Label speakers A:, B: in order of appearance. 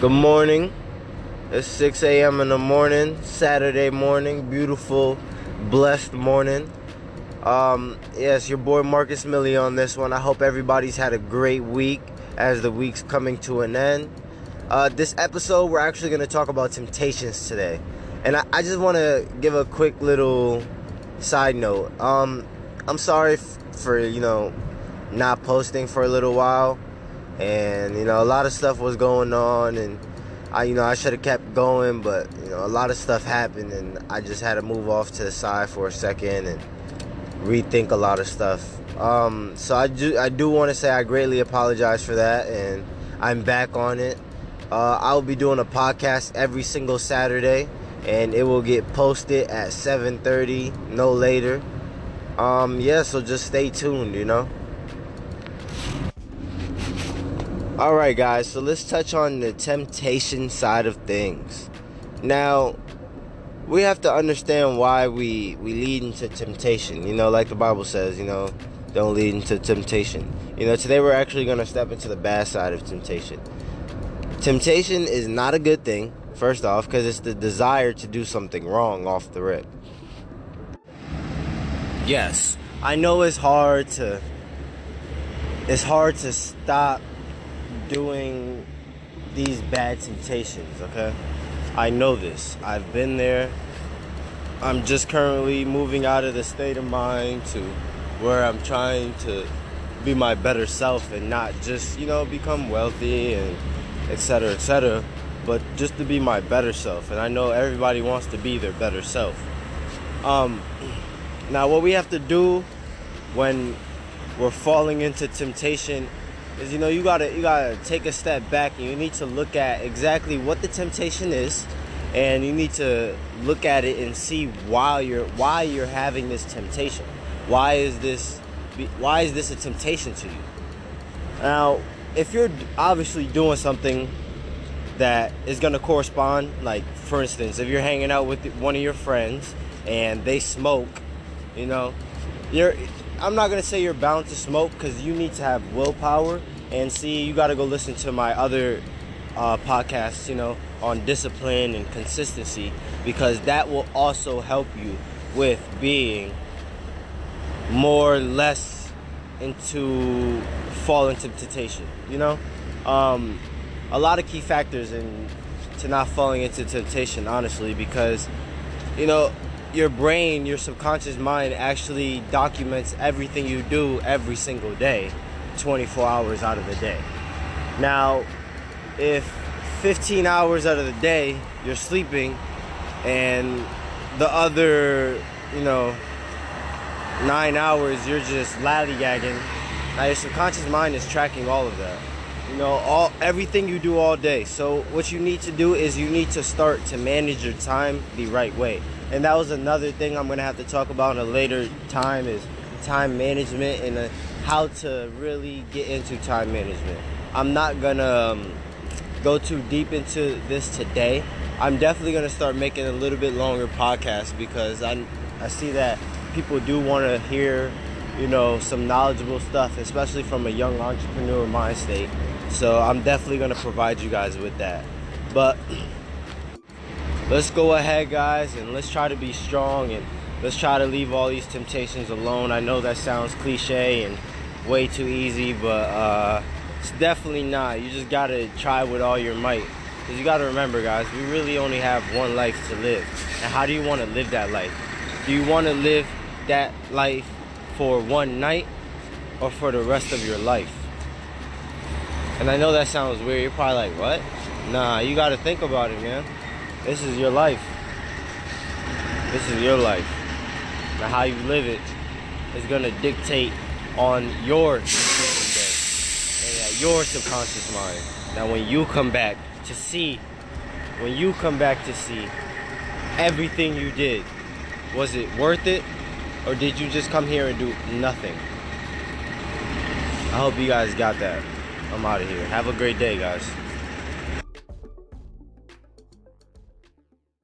A: Good morning. It's 6 a.m. in the morning, Saturday morning, beautiful, blessed morning. Um, yes, your boy Marcus Millie on this one. I hope everybody's had a great week as the week's coming to an end. Uh, this episode, we're actually going to talk about temptations today. And I, I just want to give a quick little side note. Um, I'm sorry f- for, you know, not posting for a little while and you know a lot of stuff was going on and I you know I should have kept going but you know a lot of stuff happened and I just had to move off to the side for a second and rethink a lot of stuff. Um, so I do I do want to say I greatly apologize for that and I'm back on it. Uh, I'll be doing a podcast every single Saturday and it will get posted at 7:30 no later. Um, yeah so just stay tuned you know All right, guys, so let's touch on the temptation side of things. Now, we have to understand why we, we lead into temptation. You know, like the Bible says, you know, don't lead into temptation. You know, today we're actually going to step into the bad side of temptation. Temptation is not a good thing, first off, because it's the desire to do something wrong off the rip. Yes, I know it's hard to it's hard to stop doing these bad temptations, okay? I know this. I've been there. I'm just currently moving out of the state of mind to where I'm trying to be my better self and not just, you know, become wealthy and etc. etc. but just to be my better self. And I know everybody wants to be their better self. Um, now, what we have to do when we're falling into temptation is you know you gotta you gotta take a step back and you need to look at exactly what the temptation is and you need to look at it and see why you're why you're having this temptation. Why is this why is this a temptation to you? Now if you're obviously doing something that is going to correspond like for instance if you're hanging out with one of your friends and they smoke you know you're I'm not gonna say you're bound to smoke because you need to have willpower. And see, you gotta go listen to my other uh, podcasts, you know, on discipline and consistency because that will also help you with being more or less into fall into temptation. You know, um, a lot of key factors in to not falling into temptation, honestly, because you know your brain, your subconscious mind actually documents everything you do every single day, 24 hours out of the day. Now, if 15 hours out of the day you're sleeping and the other, you know, nine hours you're just lallygagging, now your subconscious mind is tracking all of that. You know, all everything you do all day. So what you need to do is you need to start to manage your time the right way and that was another thing I'm gonna have to talk about in a later time is time management and uh, how to really get into time management. I'm not gonna um, go too deep into this today. I'm definitely gonna start making a little bit longer podcast because I I see that people do want to hear you know some knowledgeable stuff, especially from a young entrepreneur mind state. So I'm definitely gonna provide you guys with that. But let's go ahead, guys, and let's try to be strong and let's try to leave all these temptations alone. I know that sounds cliche and way too easy, but uh, it's definitely not. You just gotta try with all your might. Because you gotta remember, guys, we really only have one life to live. And how do you wanna live that life? Do you wanna live that life for one night or for the rest of your life? And I know that sounds weird. You're probably like, what? Nah, you gotta think about it, man. This is your life. This is your life. Now how you live it is gonna dictate on your day and at your subconscious mind. Now when you come back to see, when you come back to see everything you did, was it worth it? Or did you just come here and do nothing? I hope you guys got that. I'm out of here. Have a great day, guys.